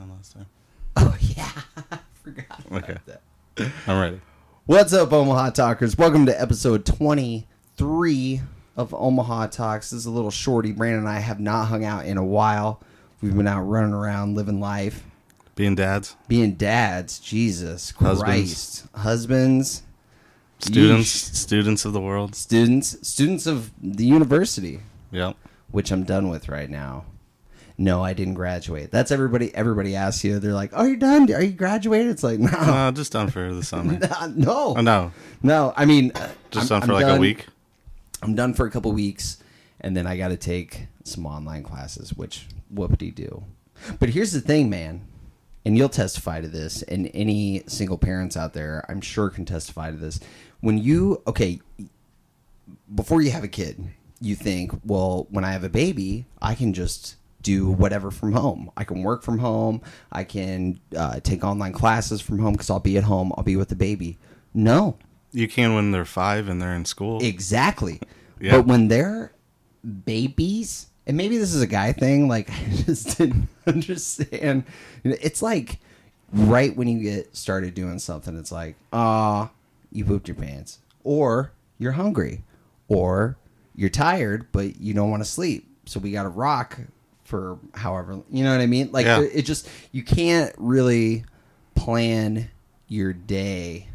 making that weird sound last time. Oh yeah, I forgot. About Okay. that. I'm ready. What's up, Omaha Talkers? Welcome to episode 23 of Omaha Talks. This is a little shorty. Brandon and I have not hung out in a while. We've been out running around, living life, Being dads, being dads. Jesus Husbands. Christ, husbands, students, Yeesh. students of the world. students, students of the university, Yep. which I'm done with right now. No, I didn't graduate. That's everybody. Everybody asks you. They're like, "Oh, you're done? Are you graduated?" It's like, no, Uh, just done for the summer. no, Oh no, no. I mean, just I'm- done for I'm like a week. I'm done for a couple weeks, and then I got to take some online classes, which whoopity do. But here's the thing, man, and you'll testify to this, and any single parents out there, I'm sure, can testify to this. When you, okay, before you have a kid, you think, well, when I have a baby, I can just do whatever from home. I can work from home. I can uh, take online classes from home because I'll be at home. I'll be with the baby. No, You can when they're five and they're in school. Exactly. Yeah. But when they're babies, and maybe this is a guy thing, like I just didn't understand. It's like right when you get started doing something, it's like, ah, you pooped your pants, or you're hungry, or you're tired, but you don't want to sleep. So we got to rock for however, you know what I mean? Like Yeah. it just, you can't really plan your day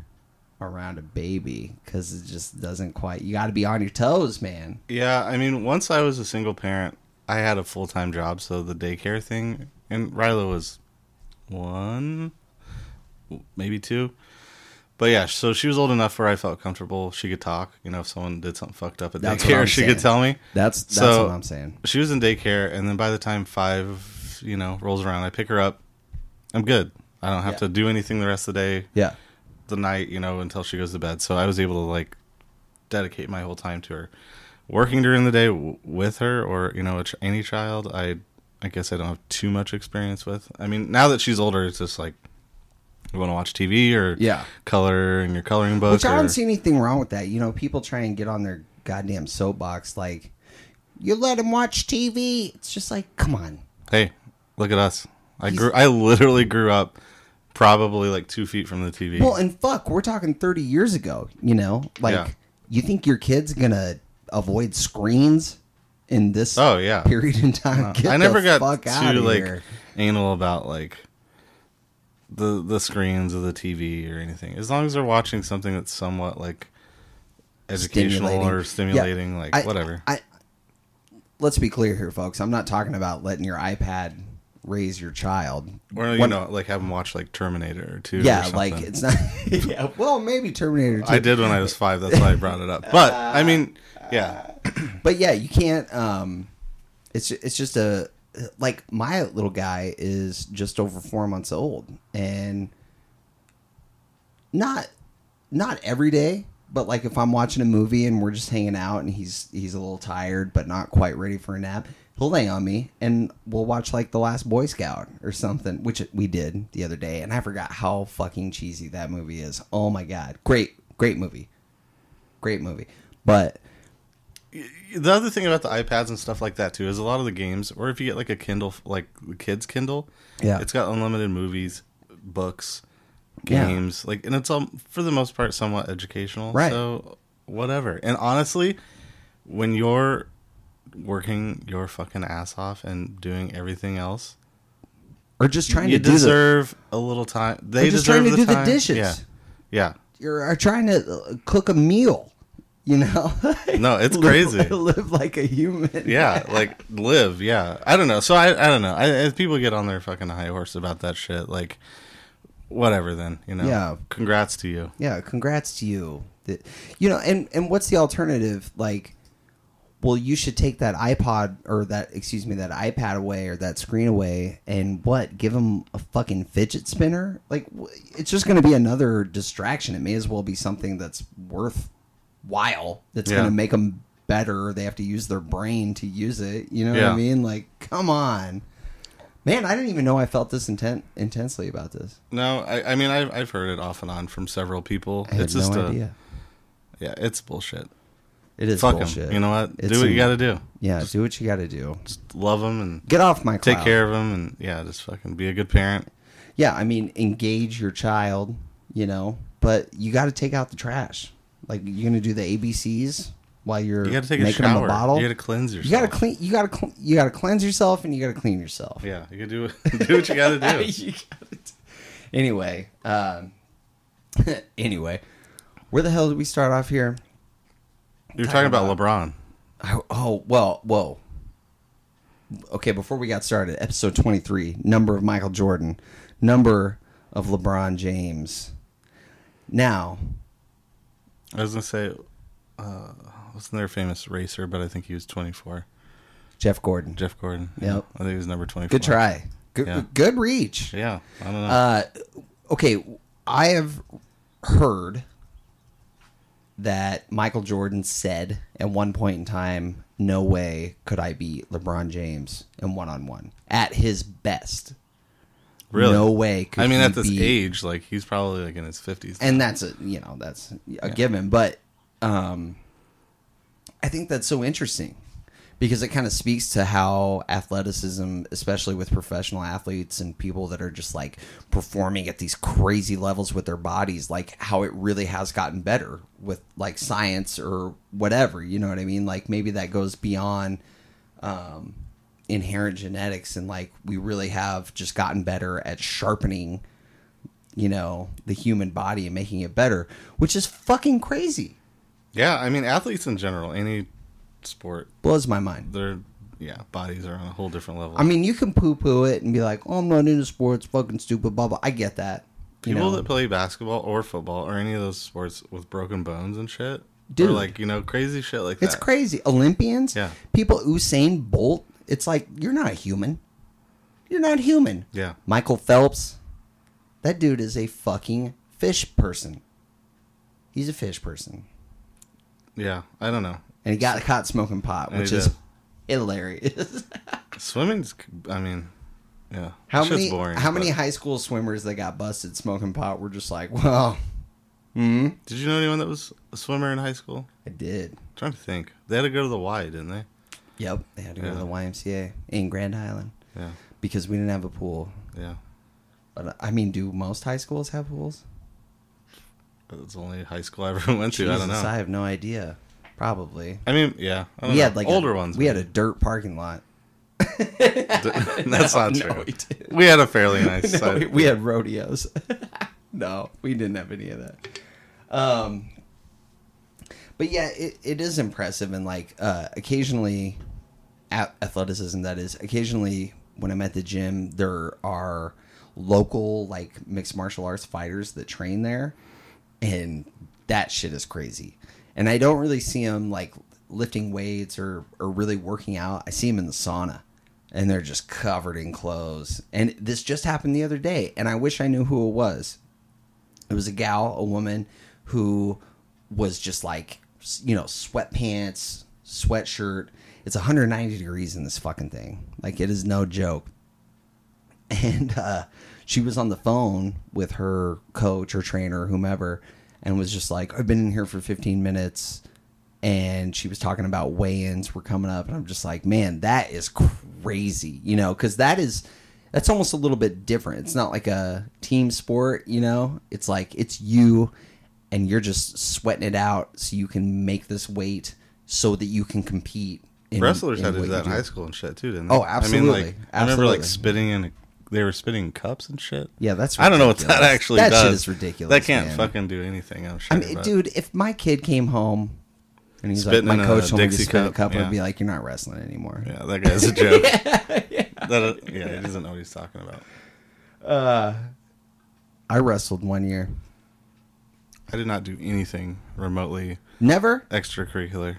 around a baby because it just doesn't quite. You got to be on your toes, man. Yeah, I mean, once I was a single parent, I had a full time job, so the daycare thing, and Ryla was one, maybe two. But yeah, so she was old enough where I felt comfortable. She could talk. You know, if someone did something fucked up at That's what daycare, I'm she saying. could tell me. That's that's So- what I'm saying. She was in daycare, and then by the time five, you know, rolls around, I pick her up. I'm good. I don't have Yeah. to do anything the rest of the day, Yeah, the night, you know, until she goes to bed. So I was able to like dedicate my whole time to her. Working during the day w- with her, or you know, a ch- any child, I, I guess I don't have too much experience with. I mean, now that she's older, it's just like you want to watch TV or yeah. color in your coloring book. Which I or- don't see anything wrong with that. You know, people try and get on their goddamn soapbox like, you let him watch TV. It's just like, come on. Hey, look at us. I He's- grew. I literally grew up probably like two feet from the TV. Well, and fuck, we're talking 30 years ago. You know, like, Yeah. you think your kid's gonna avoid screens in this oh yeah. period in time? Uh, get I never the got fuck too like anal about like the the screens of the TV or anything. As long as they're watching something that's somewhat like educational Stimulating. or stimulating, like I- whatever. I, let's be clear here, folks. I'm not talking about letting your iPad raise your child. or you know, like have them watch like Terminator or two. or yeah, something. like it's not. yeah, well, maybe Terminator. 2. I did when I was five. That's why I brought it up. But I mean, yeah, but yeah, you can't. Um, it's it's just a like my little guy is just over four months old, and not not every day, but like if I'm watching a movie and we're just hanging out and he's he's a little tired but not quite ready for a nap, he'll lay on me and we'll watch like The Last Boy Scout or something, which we did the other day, and I forgot how fucking cheesy that movie is. Oh my god, great great movie, great movie, but. The other thing about the iPads and stuff like that too is a lot of the games, or if you get like a Kindle, like the kids' Kindle, Yeah. it's got unlimited movies, books, Yeah. games, like, and it's all for the most part somewhat educational. Right. So whatever. And honestly, when you're working your fucking ass off and doing everything else, or just trying you to do the deserve a little time. They Or just deserve trying to the do the dishes. Yeah. Yeah. you're trying to uh, cook a meal. You know, No, it's Live- crazy. Live like a human. yeah, like live. Yeah, I don't know. So I, I don't know. I, as people get on their fucking high horse about that shit, like whatever. Then you know. Yeah. Congrats to you. yeah. Congrats to you. You know, and and what's the alternative? Like, well, you should take that iPod or that excuse me that iPad away or that screen away, and what? Give them a fucking fidget spinner? Like, it's just going to be another distraction. It may as well be something that's worthwhile. That's Yeah. going to make them better. They have to use their brain to use it. You know what I mean? Like, come on. Man, I didn't even know I felt this intent intensely about this. No, I, I mean I've I've heard it off and on from several people. I had it's just no a, idea. yeah, it's bullshit. It is fuck bullshit. him. You know what? It's do what you got to do. Yeah, do what you got to do. Just love them and Get off my take care of them, and yeah, just fucking be a good parent. Yeah, I mean, engage your child, you know, but you got to take out the trash. Like you're gonna do the ABCs while you're You got to take a making them shower. a bottle. You got to cleanse yourself. You got to clean. You got to. Cl- you got to cleanse yourself, and you got to clean yourself. Yeah, you got to do do what you got to do. You gotta do- anyway, um, anyway, where the hell did we start off here? You're talking about about- LeBron. Oh, oh, well, whoa. Okay, before we got started, episode 23, number of Michael Jordan, number of LeBron James. Now, I was gonna say, uh, wasn't there a famous racer? But I think he was 24. Jeff Gordon. Jeff Gordon. Yep. I think he was number 24. Good try. Good, Yeah. good reach. Yeah, I don't know. Uh, okay, I have heard that Michael Jordan said at one point in time, "No way could I beat LeBron James in one on one at his best." Really? No way. I mean, at this beat- age, like he's probably like in his 50s. and that's a you know that's a given. But um, I think that's so interesting because it kind of speaks to how athleticism, especially with professional athletes and people that are just like performing at these crazy levels with their bodies, like how it really has gotten better with like science or whatever. You know what I mean? Like maybe that goes beyond um, inherent genetics, and like we really have just gotten better at sharpening you know, the human body and making it better, which is fucking crazy. yeah, I mean, athletes in general, any sport, Blows my mind. their yeah bodies are on a whole different level. I mean, you can poo poo it and be like, oh, I'm not into sports, fucking stupid, blah, blah. I get that. You People know? that play basketball or football or any of those sports with broken bones and shit, Dude. or like you know crazy shit like it's that. It's crazy. Olympians, Yeah. people, Usain Bolt, it's like, you're not a human. You're not human. Yeah, Michael Phelps, that dude is a fucking fish person. He's a fish person. yeah. I don't know. And he got caught smoking pot, which is did. hilarious. Swimming's, I mean, yeah. How Shit's many boring, how many high school swimmers that got busted smoking pot were just like, well, hmm, Did you know anyone that was a swimmer in high school? I did. I'm trying to think. They had to go to the Y, didn't they? Yep, they had to go to the YMCA in Grand Island Yeah, because we didn't have a pool. yeah. But I mean, do most high schools have pools? That's the only high school I ever went to. I don't know. I have no idea. Probably. I mean, yeah. I We know. had like older a, ones. We had a dirt parking lot. That's not No, true. we. We had a fairly nice. No, we, we had rodeos. no, we didn't have any of that. Um, but yeah, it, it is impressive, and like uh, occasionally, athleticism. That is occasionally when I'm at the gym, there are local like mixed martial arts fighters that train there, and that shit is crazy. And I don't really see them like lifting weights or or really working out. I see them in the sauna and they're just covered in clothes. And this just happened the other day, and I wish I knew who it was. It was a gal, a woman who was just like, you know, sweatpants, sweatshirt. It's 190 degrees in this fucking thing. Like, it is no joke. And uh, she was on the phone with her coach or trainer, whomever, and was just like, I've been in here for 15 minutes and she was talking about weigh-ins were coming up and i'm just like man that is crazy you know because that is that's almost a little bit different it's not like a team sport you know it's like it's you and you're just sweating it out so you can make this weight so that you can compete in, Wrestlers in had to do that in high school and shit too, didn't they? Oh, I absolutely. mean, like I remember like spitting in. They were spitting cups and shit. yeah that's I don't know what that ridiculous. actually that does. shit is ridiculous That can't man. fucking do anything. I'm sure. I mean, dude, if my kid came home and he's Spitting like, my coach told me to Dixie spit in a cup, yeah. I'd be like, you're not wrestling anymore. Yeah, that guy's a joke. That, uh, yeah, he doesn't know what he's talking about. Uh, I wrestled one year. I did not do anything remotely Never. extracurricular.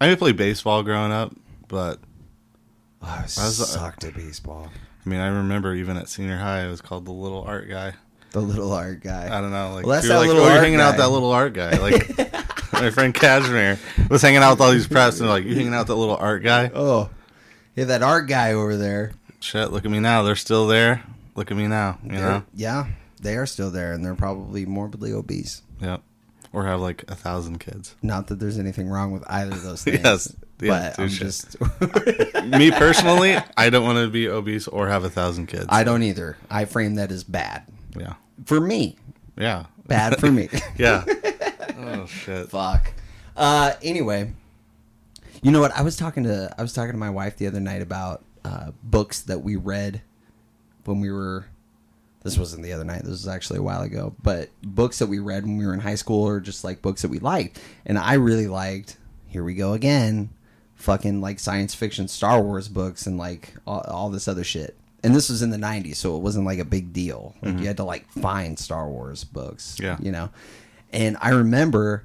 I did play baseball growing up, but Oh, I was, sucked at baseball. I mean, I remember even at senior high, I was called the little art guy. The little art guy. I don't know, like Well, that's you're that like, little oh, you're art hanging out with that little art guy. Like my friend Cashmere was hanging out with all these press, and they're like, you hanging out with that little art guy? Oh, yeah, that art guy over there. Shit, look at me now. They're still there. Look at me now. You know. Yeah, they are still there, and they're probably morbidly obese. Yep. or have like a thousand kids. Not that there's anything wrong with either of those things. Yes. Yeah, but I'm just Me personally, I don't want to be obese or have a thousand kids. I don't either. I frame that as bad yeah. for me. Yeah. Bad for me. Yeah. oh shit. Fuck. Uh, anyway, you know what? I was talking to I was talking to my wife the other night about uh, books that we read when we were. This wasn't the other night. This was actually a while ago. But books that we read when we were in high school, or just like books that we liked, and I really liked. Here we go again. Fucking like science fiction, Star Wars books, and like all, all this other shit. And this was in the '90s, so it wasn't like a big deal. Like you mm-hmm. had to like find Star Wars books. Yeah. you know. And I remember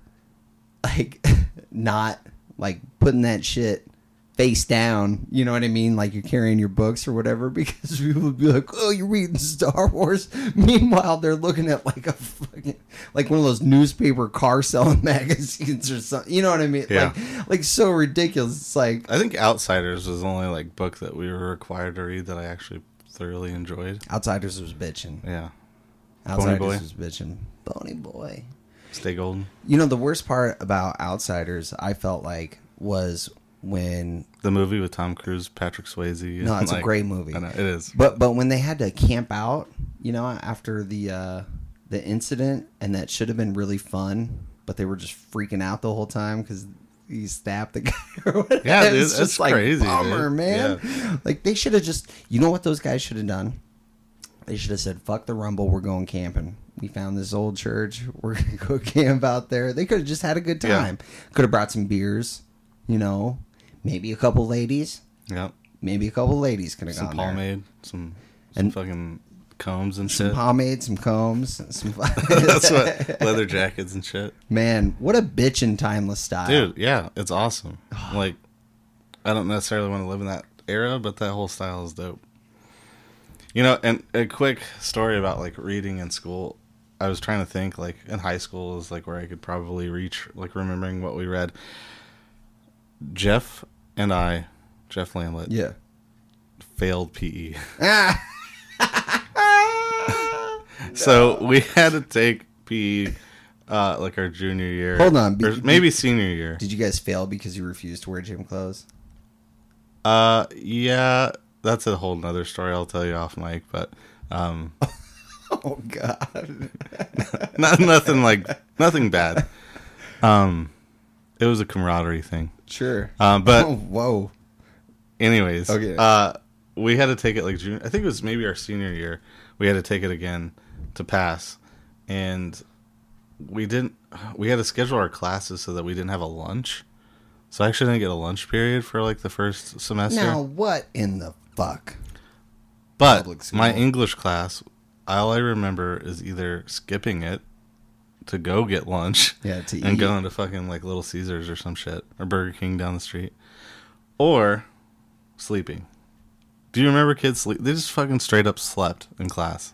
like not like putting that shit face down, you know what I mean? Like you're carrying your books or whatever, because people would be like, "Oh, you're reading Star Wars." Meanwhile, they're looking at like a fucking like one of those newspaper car selling magazines or something. You know what I mean? Yeah. Like, like so ridiculous. It's like I think Outsiders was the only like book that we were required to read that I actually thoroughly enjoyed. Outsiders was bitching. Yeah. Outsiders Boy. was bitching. Ponyboy. Stay golden. You know the worst part about Outsiders, I felt like was when The movie with Tom Cruise, Patrick Swayze. No, it's a great movie. I know, it is. But but when they had to camp out, you know, after the uh, the incident, and that should have been really fun, but they were just freaking out the whole time because he stabbed the guy. Yeah, dude, It's just like crazy, bummer, dude. man. Like they should have just, you know, what those guys should have done. They should have said, "Fuck the rumble, we're going camping." We found this old church. We're gonna go camp out there. They could have just had a good Yeah. time. Could have brought some beers, you know, maybe a couple ladies. Yep. Maybe a couple ladies could have Some gone there. pomade, some, some And- fucking combs and shit. some shit. pomade, some combs, some. That's what leather jackets and shit. Man, what a bitch in timeless style, Dude, yeah, it's awesome. like, I don't necessarily want to live in that era, but that whole style is dope. You know, and a quick story about like reading in school. I was trying to think like in high school is like where I could probably reach like remembering what we read. Jeff and I, Jeff Lamlet, Yeah. failed PE. Ah. So we had to take PE uh, like our junior year. Hold on, be- maybe senior year. Did you guys fail because you refused to wear gym clothes? Uh, yeah, that's a whole nother story. I'll tell you off mic, but um, Oh God. not nothing like nothing bad. Um, it was a camaraderie thing. Sure. Um, but oh, whoa. anyways, Okay. uh, we had to take it like junior. I think it was maybe our senior year. We had to take it again to pass, and we didn't. We had to schedule our classes so that we didn't have a lunch. So I actually didn't get a lunch period for like the first semester. Now what in the fuck? But my English class, all I remember is either skipping it to go get lunch Yeah, to and eat. going to fucking like Little Caesars or some shit or Burger King down the street, or sleeping. Do you remember kids sleep? They just fucking straight up slept in class.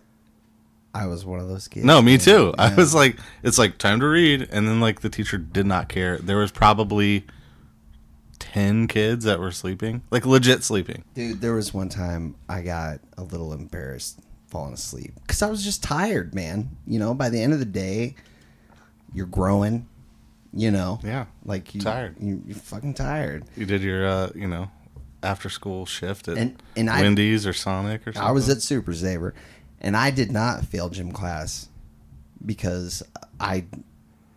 I was one of those kids. No, me man. too. I was like, it's like time to read, and then like the teacher did not care. There was probably ten kids that were sleeping, like legit sleeping. Dude, there was one time I got a little embarrassed falling asleep because I was just tired, man. You know, by the end of the day, you're growing. You know, Yeah, like you, Tired. You, you're fucking tired. You did your, uh, you know, after school shift at And- and I- Wendy's or Sonic or something. I was at Super Saver, and I did not fail gym class because I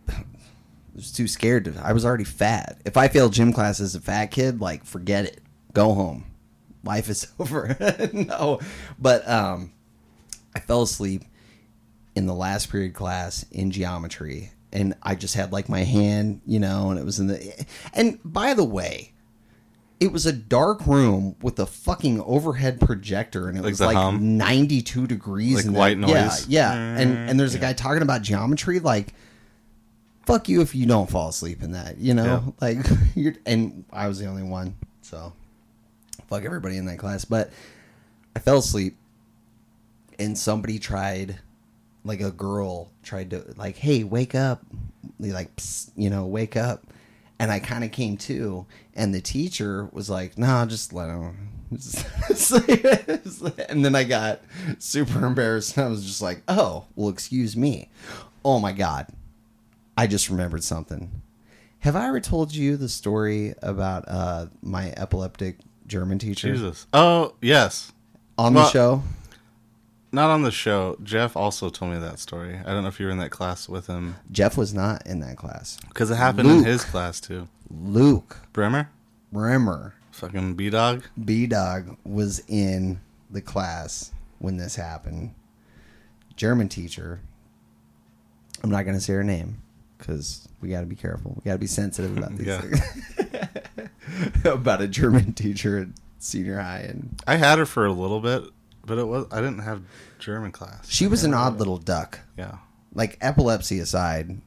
was too scared to. I was already fat. If I failed gym class as a fat kid, like forget it, go home, life is over. no, but um, I fell asleep in the last period class in geometry, and I just had like my hand, you know, and it was in the. And by the way, it was a dark room with a fucking overhead projector, and it Like was like hum? 92 degrees. Like in white there. noise? Yeah, yeah. And and there's a Yeah. guy talking about geometry, like. Fuck you if you don't fall asleep in that, you know? Like you're and I was the only one, so fuck everybody in that class. But I fell asleep and somebody tried like a girl tried to like hey wake up like "Psst," you know wake up and i kind of came to and the teacher was like no just let him and then i got super embarrassed and i was just like oh well excuse me oh my god I just remembered something. Have I ever told you the story about uh, my epileptic German teacher Jesus. Oh yes. on Well- the show? Not on the show. Jeff also told me that story. I don't know if you were in that class with him Jeff was not in that class. because it happened Luke. in his class too. Luke Bremer, Bremer, fucking B dog. B Dog, was in the class when this happened. German teacher. I'm not going to say her name because we got to be careful. We got to be sensitive about these things. about a German teacher at senior high, and I had her for a little bit, but it was I didn't have German class. she was an odd little duck. Yeah. Like epilepsy aside,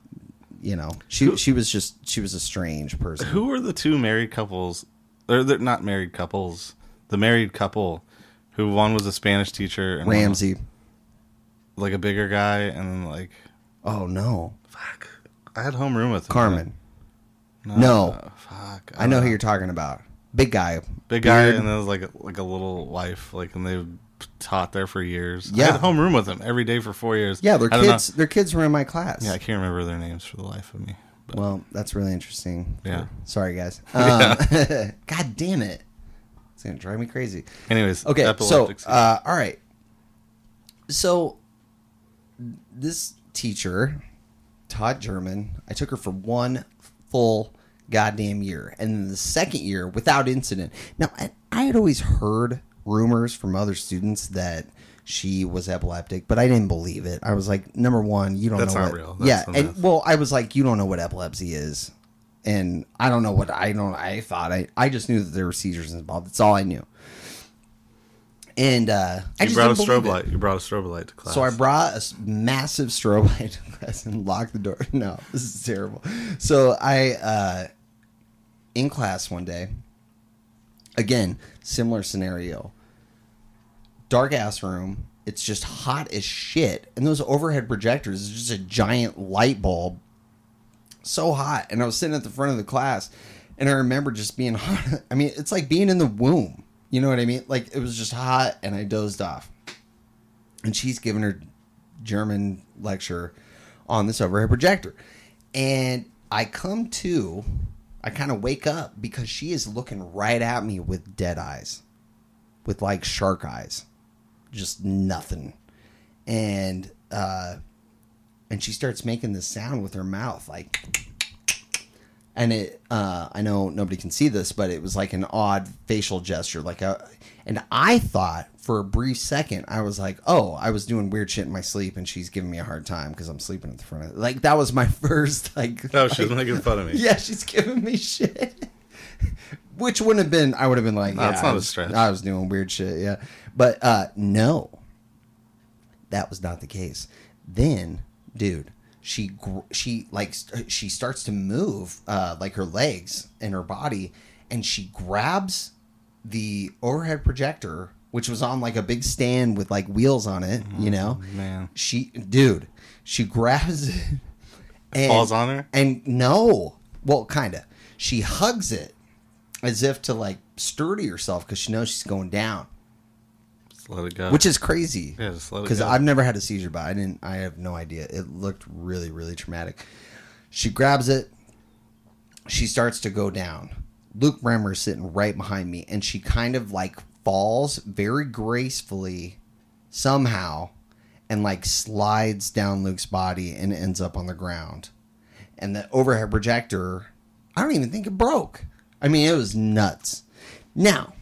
you know, she Who- she was just she was a strange person. Who were the two married couples? Or they're not married couples. The married couple, who one was a Spanish teacher and one was, Ramsey. like a bigger guy, and like Oh no, fuck. I had homeroom with him. Carmen. No. No. Fuck. I know don't who uh, you're talking about. Big guy. Big guy, Beard. and then was like a, like a little wife, like, and they taught there for years. Yeah. I had homeroom with them every day for four years. Yeah, their know- kids. Their kids were in my class. Yeah, I can't remember their names for the life of me. But Well, that's really interesting. Yeah. Sorry, guys. Um, God damn it. It's gonna drive me crazy. anyways, Okay, so uh, all right. So this teacher taught German. I took her for one full goddamn year, and then the second year without incident. Now I, I had always heard rumors from other students that she was epileptic, but I didn't believe it. I was like, number one, you don't That's know not what, real. That's yeah, and myth. well, I was like, you don't know what epilepsy is, and I don't know what I don't. I thought I I just knew that there were seizures involved. That's all I knew. And uh, I you just brought a strobe believe it. light. You brought a strobe light to class. So I brought a massive strobe light to class and locked the door. No, this is terrible. So I, uh, in class one day, again, similar scenario. Dark ass room. It's just hot as shit. And those overhead projectors is just a giant light bulb. So hot. And I was sitting at the front of the class and I remember just being hot. I mean, it's like being in the womb. You know what I mean? Like it was just hot and I dozed off and she's giving her German lecture on this overhead projector. And I come to, I kind of wake up because she is looking right at me with dead eyes, with like shark eyes, just nothing. And, uh, and she starts making this sound with her mouth, like, and it uh, i know nobody can see this but it was like an odd facial gesture like a and i thought for a brief second i was like oh i was doing weird shit in my sleep and she's giving me a hard time because i'm sleeping at the front of like that was my first like Oh, she's like- making fun of me. yeah she's giving me shit which wouldn't have been i would have been like No, yeah, I not a was- stretch. i was doing weird shit yeah but uh no that was not the case. Then, dude, she she like she starts to move uh, like her legs and her body, and she grabs the overhead projector, which was on like a big stand with like wheels on it. You know, man. she dude, she grabs it and falls on her? and no, well, kind of. She hugs it as if to like sturdy herself because she knows she's going down Just let it go. which is crazy. Yeah, just let it Because go. I've never had a seizure, but I didn't. I have no idea. It looked really, really traumatic. She grabs it. She starts to go down. Luke Bremer is sitting right behind me, and she kind of like falls very gracefully, somehow, and like slides down Luke's body and ends up on the ground. And the overhead projector, I don't even think it broke. I mean, it was nuts. Now,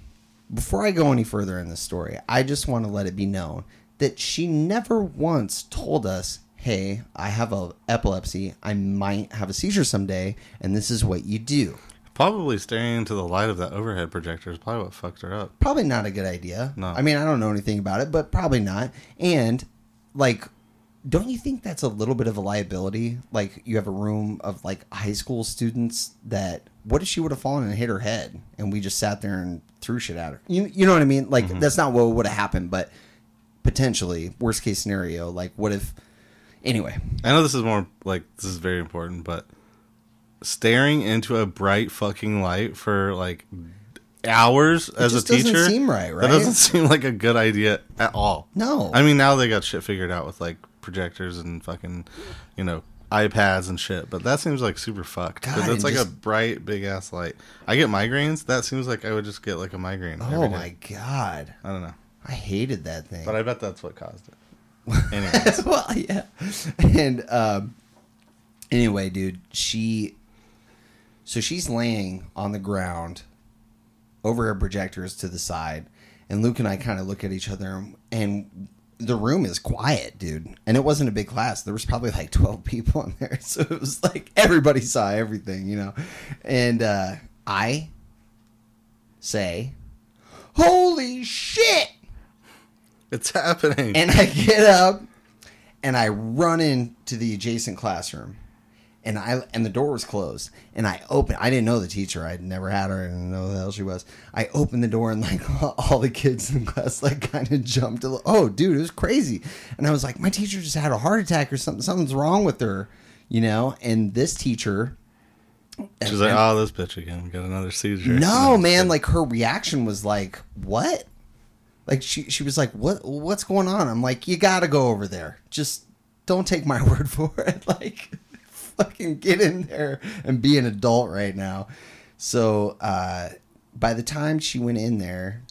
before I go any further in this story, I just want to let it be known that she never once told us, "Hey, I have a epilepsy. I might have a seizure someday, and this is what you do." Probably staring into the light of that overhead projector is probably what fucked her up. Probably not a good idea. No. I mean, I don't know anything about it, but probably not. And like don't you think that's a little bit of a liability? Like you have a room of like high school students that what if she would have fallen and hit her head and we just sat there and threw shit at her? You you know what I mean? Like mm-hmm. that's not what would have happened, but potentially worst case scenario, like what if anyway. I know this is more like this is very important, but staring into a bright fucking light for like hours as a just doesn't teacher seem right, right? That doesn't seem like a good idea at all. No. I mean now they got shit figured out with like projectors and fucking, you know, iPads and shit. But that seems like super fucked. Because it's like a bright big ass light. I get migraines. That seems like I would just get like a migraine. Oh my god, I don't know, I hated that thing. but I bet that's what caused it. Anyways, well, yeah. And um, anyway, dude, she. So she's laying on the ground over her projectors to the side. And Luke and I kind of look at each other, and the room is quiet, dude. And it wasn't a big class. There was probably like 12 people in there. So it was like everybody saw everything, you know. And uh, I say, Holy shit! it's happening. And I get up and I run into the adjacent classroom. And I and the door was closed. And I opened. I didn't know the teacher. I'd never had her. I didn't know who the hell she was. I opened the door and like all the kids in class like kind of jumped. A little, oh, dude, it was crazy. And I was like, my teacher just had a heart attack or something. Something's wrong with her, you know. And this teacher, She's like, "Oh, this bitch again. Got another seizure." no, man, like her reaction was like, "What?" Like she she was like, "What what's going on?" I'm like, "You got to go over there. Just don't take my word for it. Like fucking get in there and be an adult right now." So, uh by the time she went in there,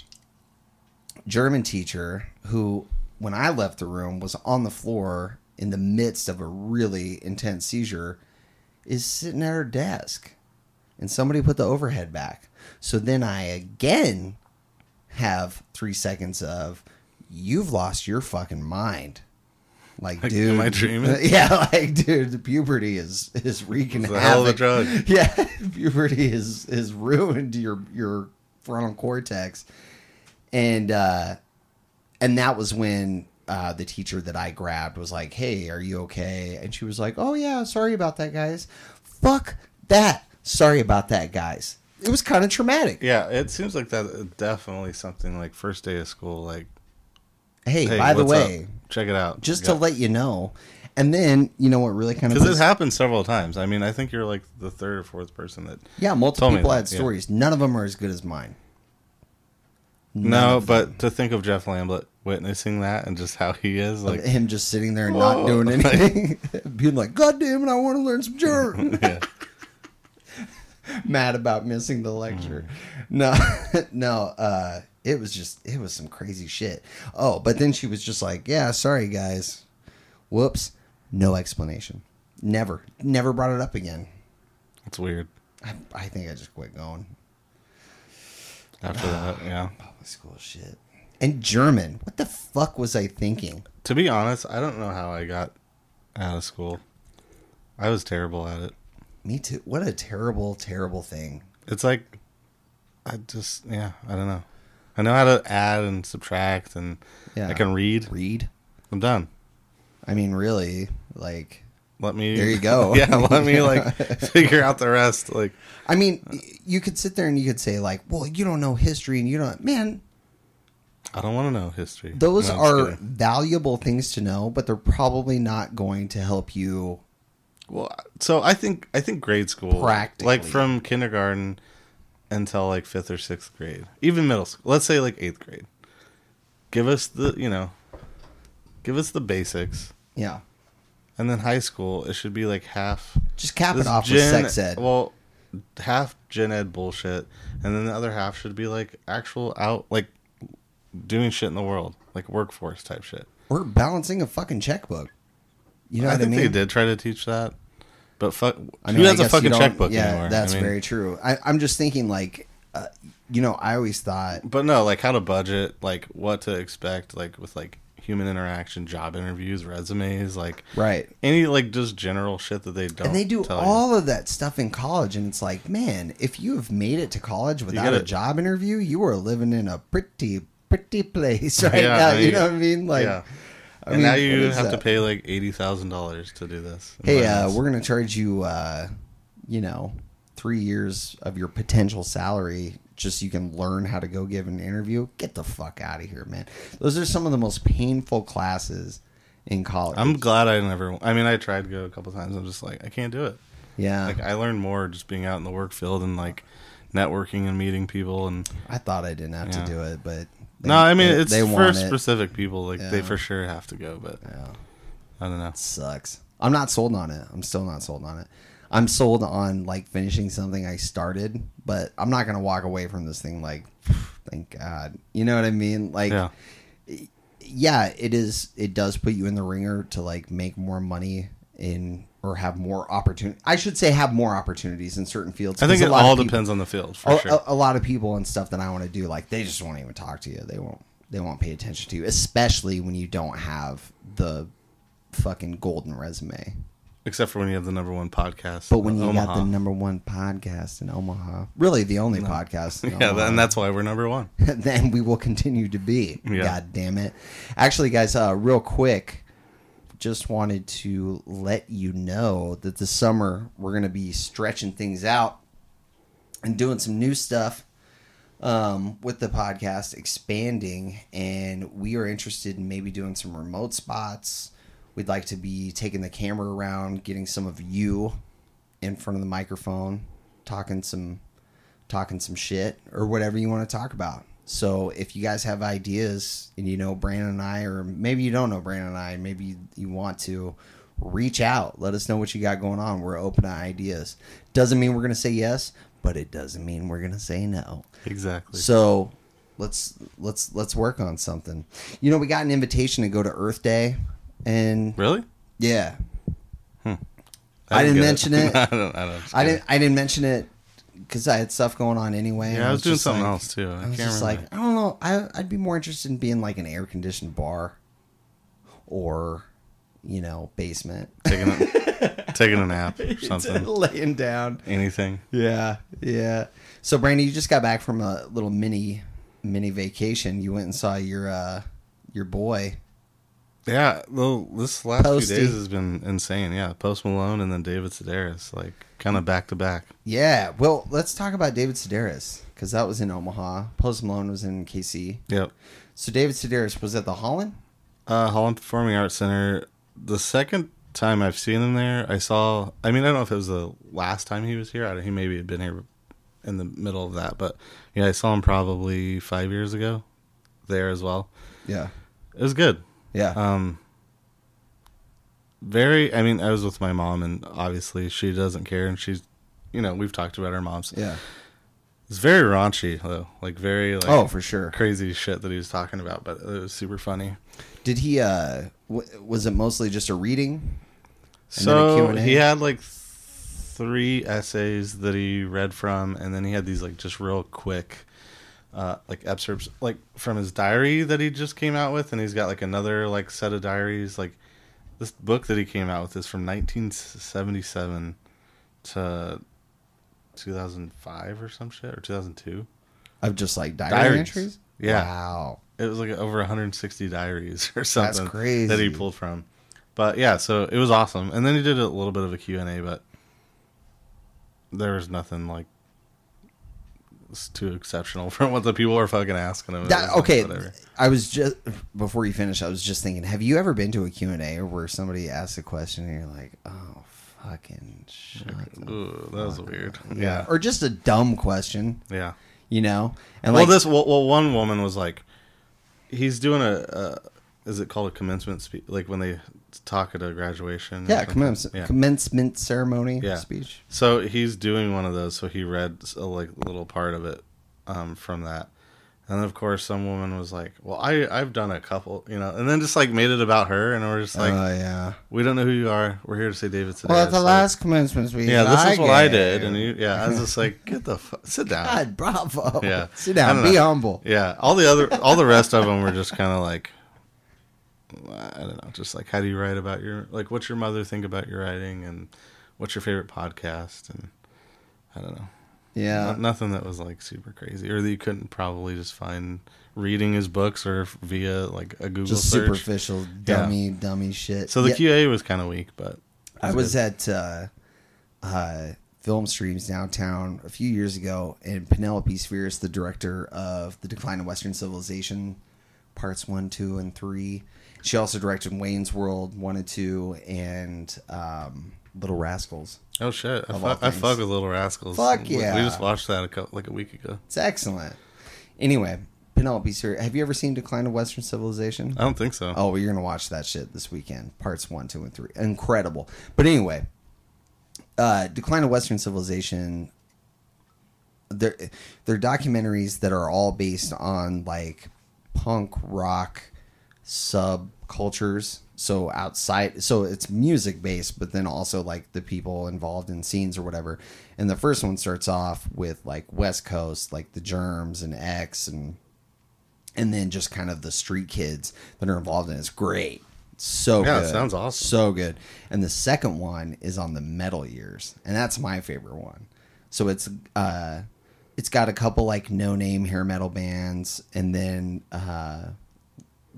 German teacher who when I left the room was on the floor in the midst of a really intense seizure is sitting at her desk and somebody put the overhead back. So then I again have three seconds of you've lost your fucking mind. Like, Like, dude, am I dreaming? Yeah, like, dude, the puberty is is wreaking It's a hell of a drug. Yeah, puberty is is ruined your your frontal cortex, and uh, and that was when uh, the teacher that I grabbed was like, "Hey, are you okay?" And she was like, "Oh yeah, sorry about that, guys. Fuck that. Sorry about that, guys." It was kind of traumatic. Yeah, it seems like that definitely something like first day of school. Like, Hey, hey, by the way, up? Check it out. just to let you know, and then you know what really kind of because it happened several times. I mean, I think you're like the third or fourth person that. yeah, multiple told me people that, had yeah. stories. None of them are as good as mine. None no, of but to think of Jeff Lamblet witnessing that and just how he is, like, him just sitting there and Whoa. not doing anything, being like, "God damn it, I want to learn some German." yeah, Mad about missing the lecture. Mm. No, no. Uh, it was just it was some crazy shit. Oh, but then she was just like, "Yeah, sorry guys, whoops." No explanation. Never, never brought it up again. That's weird. I, I think I just quit going. After that, yeah. Public school shit. And German. What the fuck was I thinking? To be honest, I don't know how I got out of school. I was terrible at it. Me too. What a terrible, terrible thing. It's like, I just, yeah, I don't know. I know how to add and subtract, and Yeah. I can read. Read. I'm done. I mean, really, like. Let me. There you go. yeah, let me like figure out the rest. Like, I mean, you could sit there and you could say like, "Well, you don't know history, and you don't." Man, I don't want to know history. those No, are kidding. valuable things to know, but they're probably not going to help you. Well, so I think I think grade school, like from kindergarten until like fifth or sixth grade, even middle school. Let's say like eighth grade. Give us the you know, give us the basics, Yeah, and then high school it should be like half. just cap this it off gen- with sex ed. Well, half gen ed bullshit, and then the other half should be like actual out like doing shit in the world, like workforce type shit. We're balancing a fucking checkbook. You know I what think I mean? they did try to teach that, but fuck, I who mean, I has a fucking checkbook yeah, anymore? that's I mean, very true. I, I'm just thinking like, uh, you know, I always thought But no, like how to budget, like what to expect, like with like human interaction, job interviews, resumes, like right. any like just general shit that they don't. And they do tell you. all of that stuff in college, and it's like, man, if you have made it to college without gotta- a job interview, you are living in a pretty, pretty place right Yeah, now. I mean, you know what I mean? Like, yeah. I and mean, now you have to pay like eighty thousand dollars to do this. Hey, uh, we're gonna charge you, uh, you know, three years of your potential salary just so you can learn how to go give an interview. Get the fuck out of here, man. Those are some of the most painful classes in college. I'm glad I never. I mean, I tried to go a couple times. I'm just like, I can't do it. yeah, Like, I learned more just being out in the work field and like networking and meeting people. And I thought I didn't have Yeah. to do it, but they- no, I mean, they- it's they for it. specific people. Like, they for sure have to go. But Yeah, I don't know. it sucks. I'm not sold on it. I'm still not sold on it. I'm sold on like finishing something I started, but I'm not gonna walk away from this thing like, thank God. You know what I mean? Like, Yeah. yeah, it is. It does put you in the ringer to like make more money in or have more opportunity. I should say have more opportunities in certain fields. I think it a lot of all people- depends on the field for a, sure. a, a lot of people and stuff that I want to do, like they just won't even talk to you. They won't. They won't pay attention to you, especially when you don't have the fucking golden resume. Except for when you have the number one podcast. But when you got the number one podcast in Omaha, really the only podcast, in yeah, Omaha, and that's why we're number one. then we will continue to be. Yeah. God damn it! Actually, guys, uh, real quick, just wanted to let you know that this summer we're going to be stretching things out and doing some new stuff um, with the podcast, expanding, and we are interested in maybe doing some remote spots. We'd like to be taking the camera around, getting some of you in front of the microphone, talking some talking some shit or whatever you want to talk about. So if you guys have ideas and you know Brandon and I, or maybe you don't know Brandon and I, maybe you want to reach out. Let us know what you got going on. We're open to ideas. Doesn't mean we're gonna say yes, but it doesn't mean we're gonna say no. Exactly. So let's let's let's work on something. You know, we got an invitation to go to Earth Day, and really? yeah, hmm. I didn't get mention it. I don't. I, don't I didn't I didn't mention it because I had stuff going on anyway. Yeah, and I was doing something like- else too. I, I can't was just remember. like, I don't know. I, I'd be more interested in being like an air conditioned bar or, you know, basement. taking a, taking a nap or something. Laying down. Anything. Yeah, yeah. So, Brandy, you just got back from a little mini mini vacation. You went and saw your uh your boy. Yeah, well, this last Posty. few days has been insane. Yeah, Post Malone and then David Sedaris, like kind of back to back. Yeah. Well, let's talk about David Sedaris because that was in Omaha. Post Malone was in KC. Yep. So David Sedaris was at the Holland. Uh, Holland Performing Arts Center. The second time I've seen him there, I saw. I mean, I don't know if it was the last time he was here. I don't, he maybe had been here in the middle of that, but yeah, I saw him probably five years ago there as well. Yeah. It was good. Yeah. Um, very. I mean, I was with my mom, and obviously she doesn't care, and she's, you know, we've talked about our moms. yeah. It's very raunchy though, like very like Oh, for sure. crazy shit that he was talking about, but it was super funny. Did he? uh w- Was it mostly just a reading? And then a So he had like three essays that he read from, and then he had these like just real quick, uh, like excerpts like from his diary that he just came out with, and he's got like another like set of diaries. Like this book that he came out with is from 1977 to 2005 or some shit or 2002. Of just like diary Diaries. entries? Yeah. Wow. It was like over 160 diaries or something crazy. that he pulled from. But yeah, so it was awesome. And then he did a little bit of a Q&A, but there was nothing like it's too exceptional from what the people are fucking asking him. That, okay, whatever. I was just before you finish. I was just thinking: Have you ever been to a Q and A where somebody asks a question and you're like, "Oh, fucking the Ooh, that was weird. yeah. Yeah. or just a dumb question, Yeah. you know? And well, like, this well, well, one woman was like, he's doing a, a is it called a commencement speech? Like when they talk at a graduation? yeah, commencement, Yeah. commencement ceremony Yeah. speech. So he's doing one of those. So he read a like little part of it um, from that, and of course some woman was like, "Well, I I've done a couple, you know," and then just like made it about her, and we're just like, oh yeah. "We don't know who you are. We're here to say David Sedaris." Well, at the Like, last commencement speech, yeah, this is what I did, and you, yeah, I was just like, "Get the fu- sit down." God, bravo. Yeah. sit down, be know. humble. Yeah, all the other, all the rest of them were just kind of like, I don't know, just like how do you write about your, like, what's your mother think about your writing, and what's your favorite podcast, and I don't know. Yeah, No- nothing that was like super crazy, or that you couldn't probably just find reading his books or via like a Google just search. superficial, dummy, dummy shit. So the Yeah. QA was kind of weak, but I was at uh, uh, Film Streams downtown a few years ago, and Penelope Spheeris, the director of The Decline of Western Civilization, parts one, two, and three. She also directed Wayne's World one and two, and um, Little Rascals. oh shit, I, fu- I fuck with Little Rascals. Fuck yeah. we just watched that a couple, like a week ago. It's excellent. Anyway, Penelope Spheeris. Have you ever seen Decline of Western Civilization? I don't think so. Oh, well, you're gonna watch that shit this weekend. Parts one, two, and three. Incredible. But anyway, uh, Decline of Western Civilization. They're they're documentaries that are all based on like punk rock subcultures. So outside, so it's music based, but then also like the people involved in scenes or whatever. And the first one starts off with like West Coast, like the Germs and X and and then just kind of the street kids that are involved in it. It's great. So Yeah, good. sounds awesome. So good. And the second one is on the metal years, and that's my favorite one. So it's uh it's got a couple like no name hair metal bands, and then uh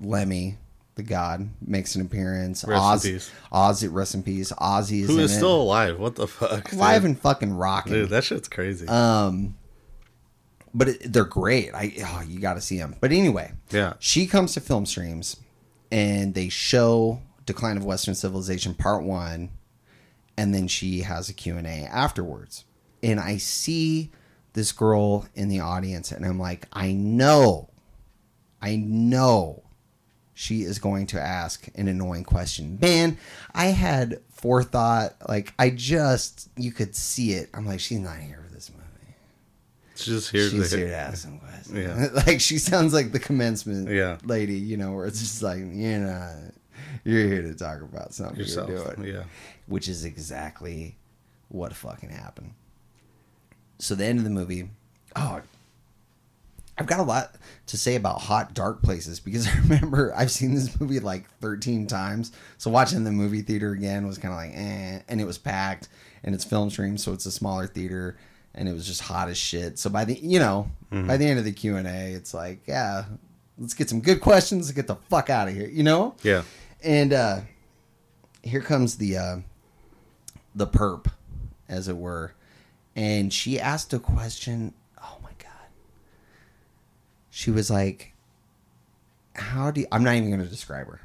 Lemmy, the god, makes an appearance. Rest in peace. Ozzy, rest in peace. Ozzy is Who in is it. still alive? What the fuck? dude? alive and fucking rocking. dude, that shit's crazy. Um, but it, they're great. I oh, you got to see them. But anyway, Yeah. she comes to film streams, and they show Decline of Western Civilization Part One, and then she has a Q and A afterwards. And I see this girl in the audience, and I'm like, I know, I know. She is going to ask an annoying question. Man, I had forethought. Like, I just, you could see it. I'm like, she's not here for this movie. She's just here She's to here to ask some questions. Yeah. like she sounds like the commencement Yeah. lady, you know, where it's just like, you know, you're here to talk about something yourself. you're doing. Yeah. Which is exactly what fucking happened. So the end of the movie, oh, I've got a lot to say about hot dark places because I remember I've seen this movie like 13 times. So watching the movie theater again was kind of like, eh, and it was packed and it's film stream, so it's a smaller theater and it was just hot as shit. So by the, you know, by the end of the Q and A, it's like, yeah, let's get some good questions. Get the fuck out of here, you know? Yeah. And uh here comes the uh the perp, as it were. And she asked a question. Oh my god. She was like, How do you, I'm not even gonna describe her.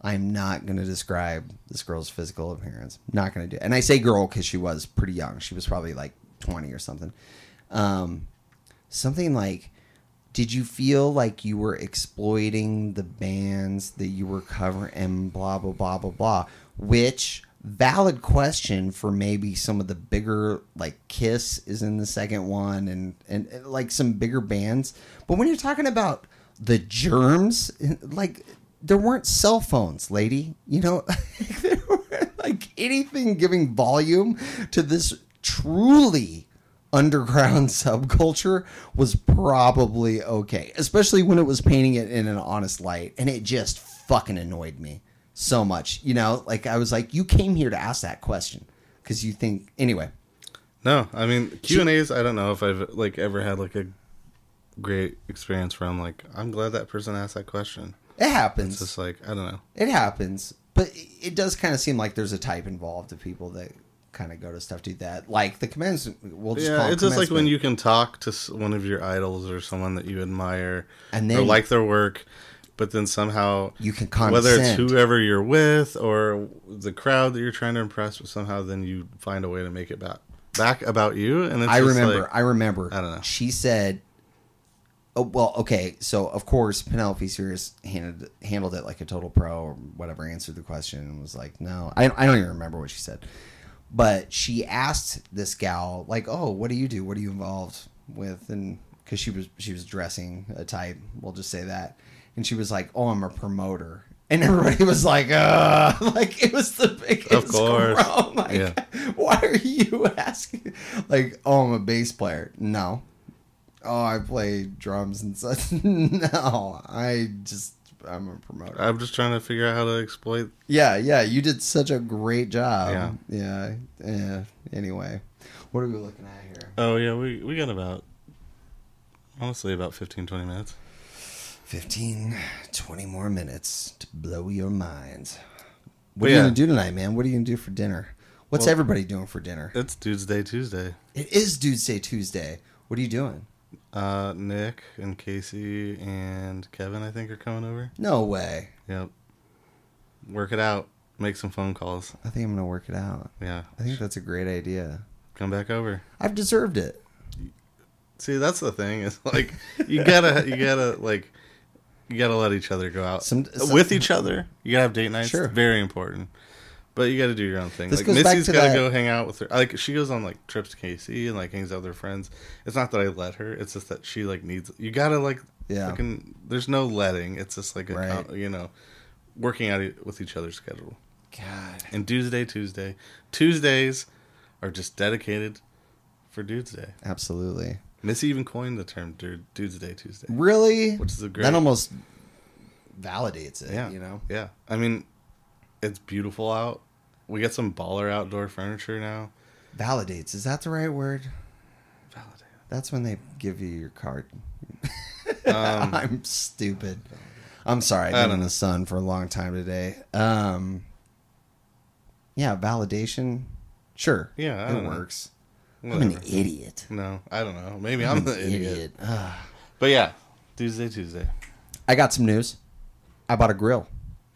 I'm not gonna describe this girl's physical appearance. Not gonna do it. And I say girl because she was pretty young. She was probably like twenty or something. Um something like did you feel like you were exploiting the bands that you were covering and blah blah blah blah blah which valid question for maybe some of the bigger like kiss is in the second one and and, and, like some bigger bands. But when you're talking about the germs like there weren't cell phones lady. You know there weren't, like anything giving volume to this truly underground subculture was probably okay, especially when it was painting it in an honest light, and it just fucking annoyed me so much. You know, like I was like, you came here to ask that question because you think anyway. No, I mean Q and A's. I don't know if I've like ever had like a great experience from. Like, I'm glad that person asked that question. It happens. It's just like I don't know. It happens, but it does kind of seem like there's a type involved of people that kind of go to stuff to that, like the commands. We'll just call Yeah, it's just like when you can talk to one of your idols or someone that you admire And or like their work, but then somehow You can whether it's whoever you're with or the crowd that you're trying to impress, but somehow then you find a way to make it back back about you. And it's I remember. like- I remember. I don't know. She said, "Oh well, okay." So of course Penelope Spheeris handled handled it like a total pro or whatever. Answered the question and was like, "No, I, I don't even remember what she said." But she asked this gal like, "Oh, what do you do? What are you involved with?" And because she was she was dressing a type, we'll just say that, and she was like, "Oh, I'm a promoter." And everybody was like, uh, like it was the biggest Of course. groan. Like, Yeah. why are you asking? Like, oh, I'm a bass player. No. Oh, I play drums and such. no, I just I'm a promoter. I'm just trying to figure out how to exploit. yeah, yeah, you did such a great job. Yeah. yeah, yeah. Anyway, what are we looking at here? Oh yeah, we we got about honestly about 15, 20 minutes. 15, 20 more minutes to blow your minds. What But are you gonna do tonight, man? What are you gonna do for dinner? What's Well- everybody doing for dinner? It's Dude's Day Tuesday. It is Dude's Day Tuesday. What are you doing? Uh, Nick and Casey and Kevin, I think, are coming over. No way. Yep. Work it out. Make some phone calls. I think I'm gonna work it out. Yeah. I think that's a great idea. Come back over. I've deserved it. See, that's the thing. Is like you gotta, you gotta like, you gotta let each other go out Some- some- with each other. You gotta have date nights. Sure. very important. But you gotta do your own thing. This like goes Missy's to gotta that- go hang out with her. Like she goes on like trips to KC and like hangs out with her friends. It's not that I let her. It's just that she like needs. You gotta like. Yeah. Fucking, there's no letting. It's just like a Right. you know, working out with each other's schedule. God. And Tuesday, Tuesday, Tuesdays are just dedicated for Dudes Day. Absolutely. Missy even coined the term Dude Dudes Day Tuesday. Really? Which is a great- That almost validates it, Yeah, you know? Yeah, I mean, it's beautiful out. We get some baller outdoor furniture now. Validates. Is that the right word? Validate. That's when they give you your card. Um, I'm stupid. I'm sorry. I've been in the sun for a long time today. Um, yeah, validation. Sure. Yeah, it don't know. Works. I'm an idiot. No, I don't know. Maybe I'm the An idiot. Ugh. But yeah, Tuesday, Tuesday. I got some news. I bought a grill.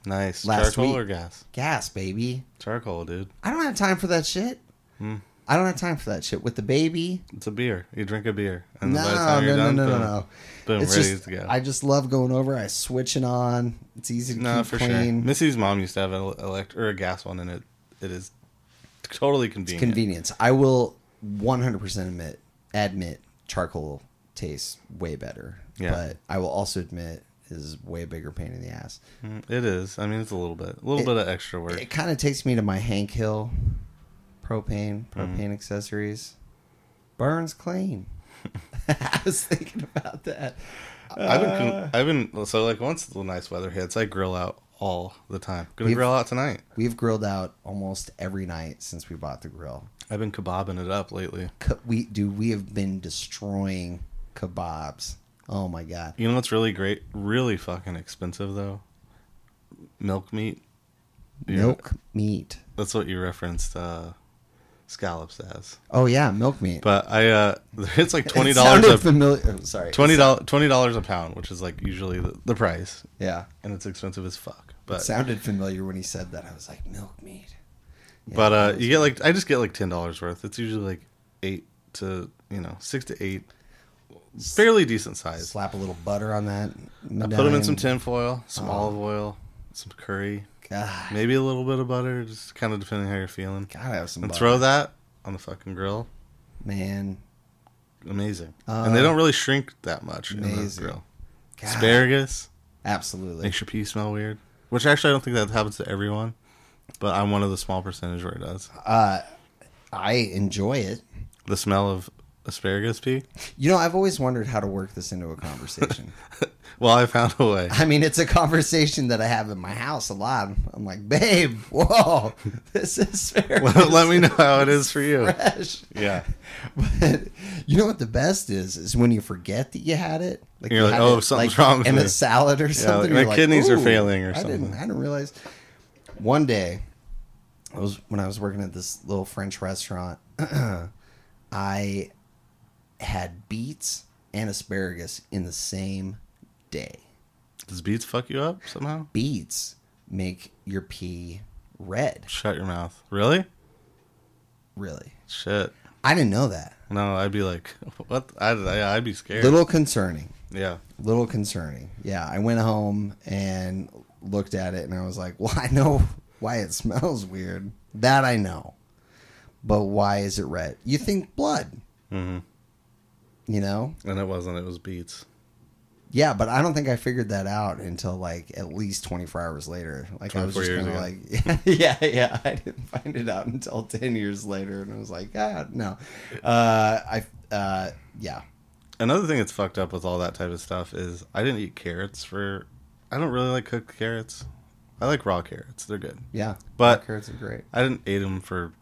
Nice. Last Charcoal week. or gas? Gas, baby. Charcoal, dude. I don't have time for that shit. Hmm. I don't have time for that shit with the baby. It's a beer. You drink a beer, and No, by the no, time you're no, done, no, no, boom, no. boom, It's ready just to go. I just love going over. I switch it on. It's easy to No, keep for clean. sure. Missy's mom used to have an electric or a gas one, and it it is totally convenient. Convenience. I will 100% admit admit charcoal tastes way better. Yeah. But I will also admit is way bigger pain in the ass. Mm, It is. I mean, it's a little bit, a little It- bit of extra work. It kind of takes me to my Hank Hill propane, Mm-hmm. propane accessories. Burns clean. I was thinking about that. I've been, Uh, I've been so like once the nice weather hits, I grill out all the time. Gonna grill out tonight. We've grilled out almost every night since we bought the grill. I've been kebabbing it up lately. We do. We have been destroying kebabs. Oh my god. You know what's really great? Really fucking expensive though. Milk meat. You know, Milk meat. that's what you referenced uh, scallops as. Oh yeah, milk meat. But I, uh it's like twenty dollars. a familiar. oh, sorry. twenty dollars twenty dollars a pound, which is like usually the, the price, Yeah. and it's expensive as fuck. It But sounded familiar when he said that. I was like, milk meat. Yeah, but uh, you get like I just get like ten dollars worth. It's usually like eight to you know six to eight, fairly decent size. slap a little butter on that. I put them in some tinfoil, some Oh. olive oil, some curry, God, maybe a little bit of butter, just kind of depending how you're feeling. gotta have some. And butter. throw that on the fucking grill. man. Amazing. Uh, and they don't really shrink that much in the amazing. grill. God, Asparagus Absolutely. makes your pee smell weird, which actually I don't think that happens to everyone, but I'm one of the small percentage where it does. Uh, I enjoy it. The smell of asparagus pee. You know, I've always wondered how to work this into a conversation. Well, I found a way. I mean, it's a conversation that I have in my house a lot. I'm like, babe, whoa, this is fair. Well, let me know how it is for you. Fresh. Yeah. But you know what the best is? Is when you forget that you had it. Like You're you like, "Oh, it, something's wrong with in me." a salad or something. like You're my kidneys are failing or I didn't. something." I didn't realize. One day, I was when I was working at this little French restaurant. I had beets and asparagus in the same day. Does beets fuck you up somehow? Beets make your pee red. Shut your mouth. Really? Really, Shit. I didn't know that. No, I'd be like, what? I'd, I'd be scared. Little concerning. yeah. little concerning. Yeah, I went home and looked at it and I was like, well, I know why it smells weird. That I know. But why is it red? You think blood, hmm you know? And it wasn't. It was beets. Yeah, but I don't think I figured that out until like at least 24 hours later. Like I was just kind of like, yeah, yeah, I didn't find it out until 10 years later and I was like, ah, no. Uh, I, uh, yeah. Another thing that's fucked up with all that type of stuff is I didn't eat carrots for. I don't really like cooked carrots. I like raw carrots. They're good. Yeah. But- carrots are great. I didn't eat them for.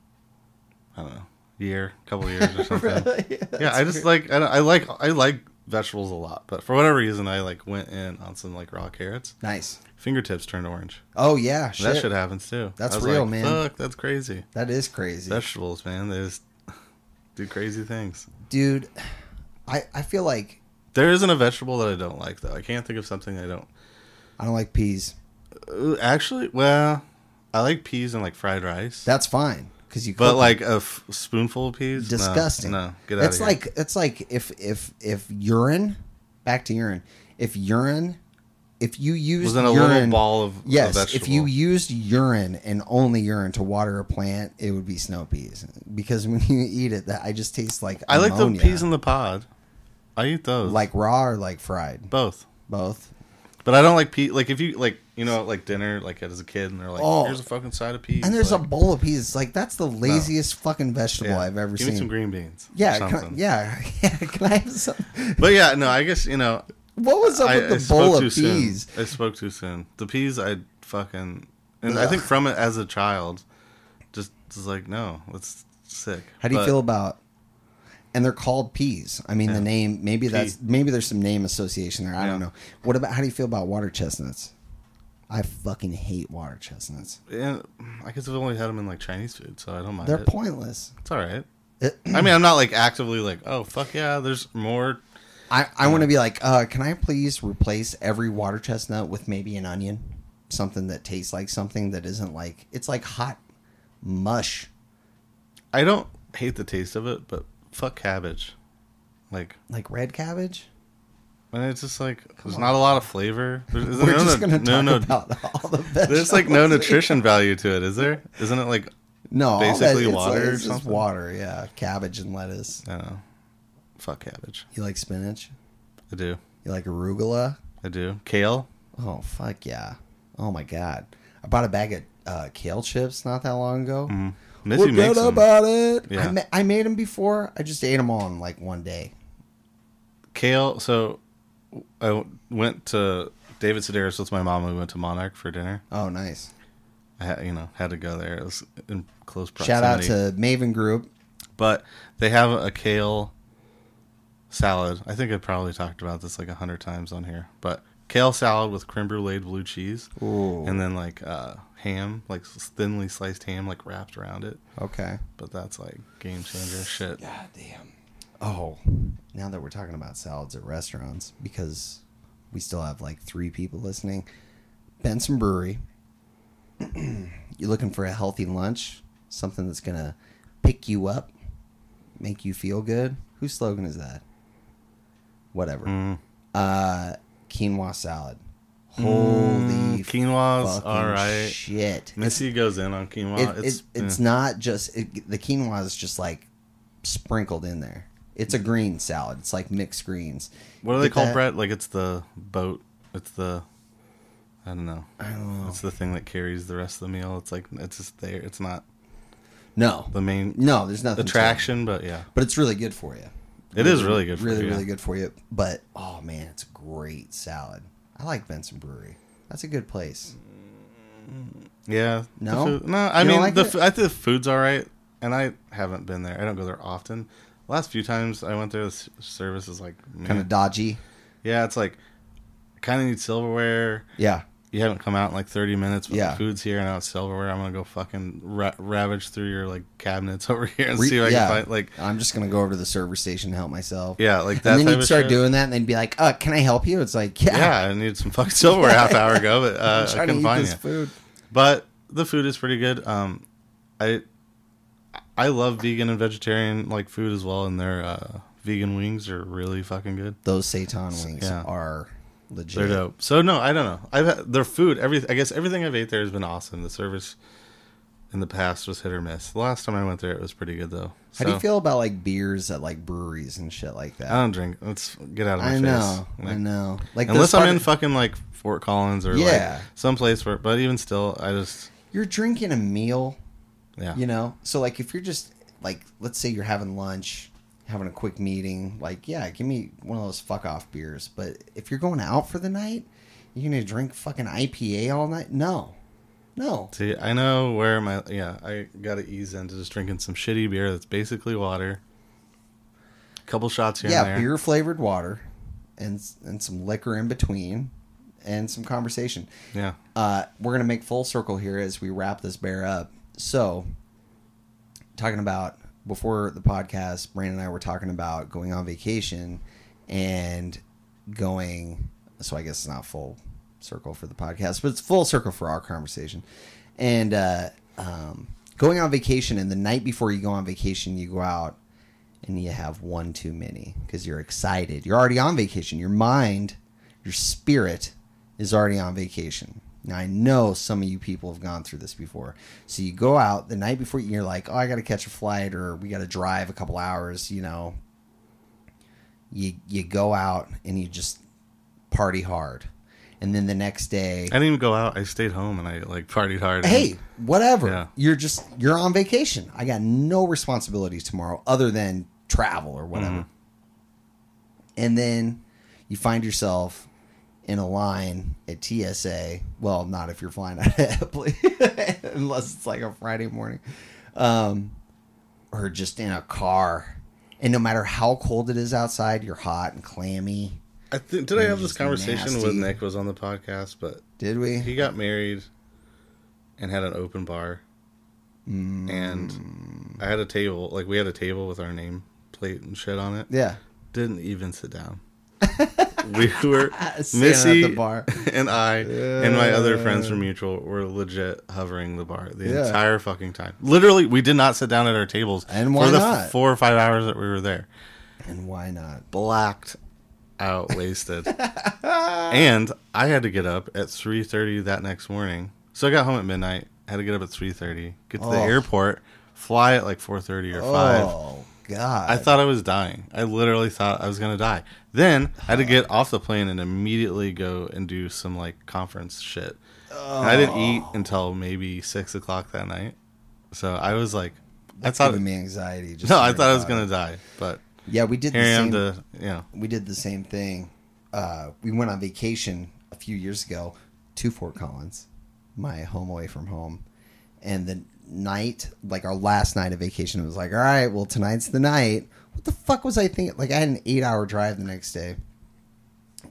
I don't know, year, couple years or something. Really? yeah, that's I just weird. like I, don't- I like I like vegetables a lot, but for whatever reason, I like went in on some like raw carrots. Nice. Fingertips turned orange. Oh, yeah. Shit. That shit happens too. That's real, like, man. Fuck, that's crazy. That is crazy. Vegetables, man, they just do crazy things. dude i i feel like There isn't a vegetable that I don't like though. I can't think of something I don't. I don't like peas Uh, Actually, well, I like peas and like fried rice. that's fine because you. But like a f- spoonful of peas, disgusting. No, get out It's of here. like it's like if if if urine, back to urine. If urine, if you use was in a urine, little ball of yes, a if you used urine and only urine to water a plant, it would be snow peas. Because when you eat it, that I just taste like I like the peas in the pod. I eat those like raw or like fried, both. both. But I don't like pea. Like if you like, you know, like dinner, like as a kid, and they're like, Oh. "Here's a fucking side of peas." And there's like, a bowl of peas. Like that's the laziest fucking vegetable yeah. I've ever seen. Give seen. me some green beans. or yeah, can yeah, yeah. Can I have some? But yeah, no, I guess you know, What was up I, with I the spoke bowl too of peas? soon. I spoke too soon. The peas, I fucking, and I think from it as a child, just was like, no, it's sick. How do you But feel about? And they're called peas. I mean, the name maybe Pea. that's maybe there's some name association there. I don't know. What about how do you feel about water chestnuts? I fucking hate water chestnuts. Yeah, I guess I've only had them in like Chinese food, so I don't mind They're it. pointless. It's all right. I mean, I'm not like actively like, oh fuck yeah, there's more. I, I want to be like, uh, can I please replace every water chestnut with maybe an onion, something that tastes like something that isn't like it's like hot mush, I don't hate the taste of it, but fuck cabbage. Like, like red cabbage. and it's just like there's not a lot of flavor. There's, We're there just no, gonna no, talk no, about all the vegetables. There's like no nutrition value to it, is there? Isn't it like No, basically that- water like- or it's just water, yeah, cabbage and lettuce. I. Fuck cabbage. You like spinach? I do. You like arugula? I do. Kale. Oh fuck yeah! Oh my god! I bought a bag of uh, kale chips not that long ago. Mm. Missy Forget makes them. about it. Yeah. I, ma- I made them before. I just ate them all in like one day. Kale. So I w- went to David Sedaris with my mom. We went to Monarch for dinner. Oh, nice! I had, you know had to go there. It was in close proximity. Shout out to Maven Group. But they have a kale salad. I think I've probably talked about this like a hundred times on here. But kale salad with creme brulee blue cheese, Ooh. and then like uh, ham, like thinly sliced ham, like wrapped around it. Okay. But that's like game changer shit. God damn. Oh, now that we're talking about salads at restaurants, because we still have like three people listening. Benson Brewery. You're looking for a healthy lunch? Something that's gonna pick you up, make you feel good? Whose slogan is that? Whatever. Mm. Uh, quinoa salad. Holy Mm, quinoa's all right. shit! Missy goes in on quinoa. it, it's it, it's eh. not just it, the quinoa is just like sprinkled in there. It's a green salad. It's like mixed greens. what do they call that- bread? Like it's the boat. It's the I don't know. I don't know. It's the thing that carries the rest of the meal. It's like it's just there. It's not No, the main no, there's nothing attraction, but yeah, but it's really good for you. it is really good. For really, you, yeah. really good for you. But oh man, it's a great salad. I like Benson Brewery. That's a good place. Yeah. No? food- no. I mean, like the it? I think the food's all right, and I haven't been there. I don't go there often. Last few times I went there, the service is like. Kind of dodgy. yeah, it's like, kind of need silverware. Yeah. You haven't come out in like 30 minutes, but Yeah. the food's here and now it's silverware. I'm gonna go fucking ra- ravage through your like cabinets over here and Re- see if I can find like, I'm just gonna go over to the server station and help myself. yeah, like that. and then you'd start doing that, and they'd be like, "Uh, can I help you?" It's like, "Yeah, Yeah, I needed some fucking silverware half hour ago, but uh, I couldn't find you. food." But the food is pretty good. Um, I I love vegan and vegetarian like food as well, and their uh, vegan wings are really fucking good. Those seitan wings Yeah. are legit. They're dope. So no, I don't know. I've had their food. Every I guess everything I've ate there has been awesome. The service in the past was hit or miss. The last time I went there, it was pretty good though. How do you feel about like beers at like breweries and shit like that? I don't drink. Let's get out of my I face. know, I Like, know. Like Unless I'm in fucking like Fort Collins or Yeah. like someplace where, but even still, I just you're drinking a meal, yeah. you know. So like if you're just like, let's say you're having lunch, having a quick meeting, like yeah, give me one of those fuck off beers. But if you're going out for the night, you're gonna drink fucking IPA all night? No, no. See, I know where my yeah. I got to ease into just drinking some shitty beer that's basically water. A couple shots here yeah, and there. beer flavored water, and and some liquor in between, and some conversation. Yeah, uh, we're gonna make full circle here as we wrap this bear up. So, talking about before the podcast, Brandon and I were talking about going on vacation and going. So I guess it's not full circle for the podcast, but it's full circle for our conversation. And uh, um, going on vacation and the night before you go on vacation, you go out and you have one too many because you're excited. You're already on vacation. Your mind, your spirit is already on vacation. Now I know some of you people have gone through this before. So you go out the night before you're like, "Oh, I got to catch a flight or we got to drive a couple hours, you know." You you go out and you just party hard. And then the next day I didn't even go out. I stayed home and I like partied hard. hey, whatever. Yeah. You're just you're on vacation. I got no responsibilities tomorrow other than travel or whatever. Mm-hmm. And then you find yourself in a line at TSA. Well, not if you're flying out of Eppley, unless it's like a Friday morning, um, or just in a car. And no matter how cold it is outside, you're hot and clammy. I th- did I have this conversation nasty. with Nick was on the podcast, but Did we? he got married and had an open bar, Mm. and I had a table. Like we had a table with our name plate and shit on it. yeah. Didn't even sit down. we were Missy at the bar. and I and my other friends from Mutual were legit hovering the bar the Yeah. entire fucking time. Literally, we did not sit down at our tables And why for the not? four or five hours that we were there. And why not? Blacked out, wasted, and I had to get up at three thirty that next morning. So I got home at midnight. Had to get up at three thirty, get to the Oh. airport, fly at like four thirty or five. Oh, Oh God! I thought I was dying. I literally thought I was gonna die. Then I had to get off the plane and immediately go and do some like conference shit. And I didn't eat until maybe six o'clock that night. So I was like, That's I thought giving me anxiety. Just no, I thought I was gonna it. die, but Yeah, we did here the same. to you know. we did the same thing. Uh, we went on vacation a few years ago to Fort Collins, my home away from home, and the night, like our last night of vacation, it was like, all right, well tonight's the night. What the fuck was I thinking? Like I had an eight-hour drive the next day.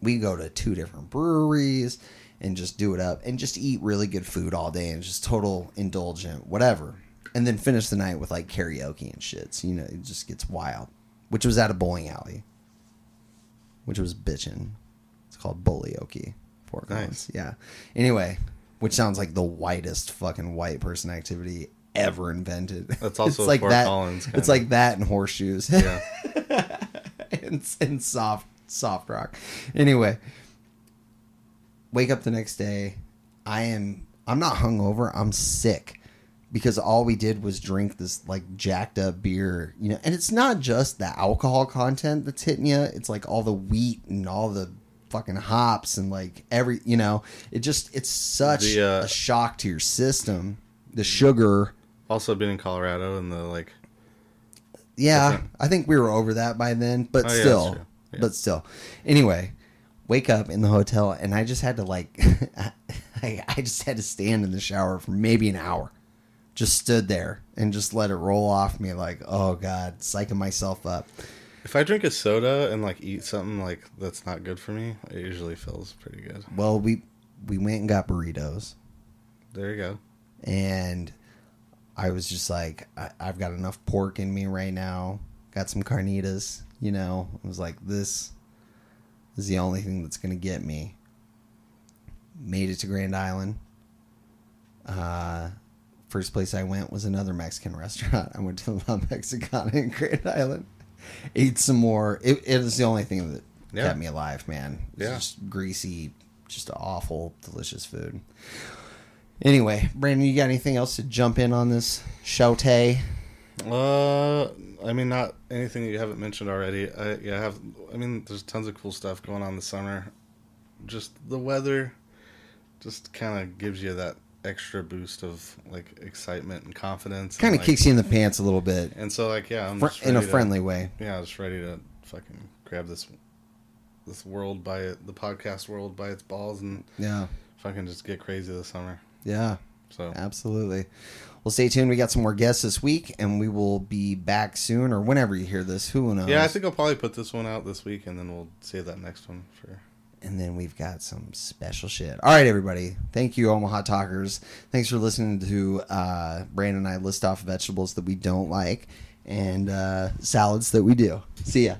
We go to two different breweries and just do it up and just eat really good food all day and just total indulgent, whatever. And then finish the night with like karaoke and shit. So, you know, it just gets wild. Which was at a bowling alley which was bitching. It's called. Fort Nice. Collins. Yeah. Anyway, which sounds like the whitest fucking white person activity ever invented. That's also it's like Fort that. Collins, It's like that and horseshoes Yeah. and, and soft soft rock. Anyway, wake up the next day. I am. I'm not hungover. I'm sick because all we did was drink this like jacked up beer. You know, and it's not just the alcohol content that's hitting you. It's like all the wheat and all the fucking hops and like every. You know, it just it's such The, uh, a shock to your system. The sugar. also been in Colorado and the like. Yeah, I think we were over that by then, but Oh, still. Yeah. but still. Anyway, wake up in the hotel, and I just had to like, I, I just had to stand in the shower for maybe an hour. Just stood there and just let it roll off me, like, oh god, psyching myself up. If I drink a soda and like eat something like that's not good for me, it usually feels pretty good. Well, we we went and got burritos, There you go. and I was just like, I, I've got enough pork in me right now. Got some carnitas, you know. I was like, this is the only thing that's gonna get me. Made it to Grand Island. Uh, first place I went was another Mexican restaurant. I went to La Mexicana in Grand Island. Ate some more. It, it was the only thing that Yeah. kept me alive, man. It was Yeah. Just greasy, just awful, delicious food. Anyway, Brandon, you got anything else to jump in on this shote? Uh, I mean, not anything that you haven't mentioned already. I yeah, I have. I mean, there's tons of cool stuff going on this summer. Just the weather, just kind of gives you that extra boost of like excitement and confidence. Kind of like- kicks you in the pants a little bit, And so, like, yeah, I'm fr- just in a to- friendly way. Yeah, I was ready to fucking grab this this world by it, the podcast world by its balls, and Yeah, fucking just get crazy this summer. yeah, So absolutely. Well, stay tuned. We got some more guests this week, and we will be back soon, or whenever you hear this. Who knows? yeah, I think I'll probably put this one out this week, and then we'll save that next one for. And then we've got some special shit. All right, everybody. Thank you, Omaha Talkers. Thanks for listening to uh, Brandon and I list off vegetables that we don't like and uh, salads that we do. See ya.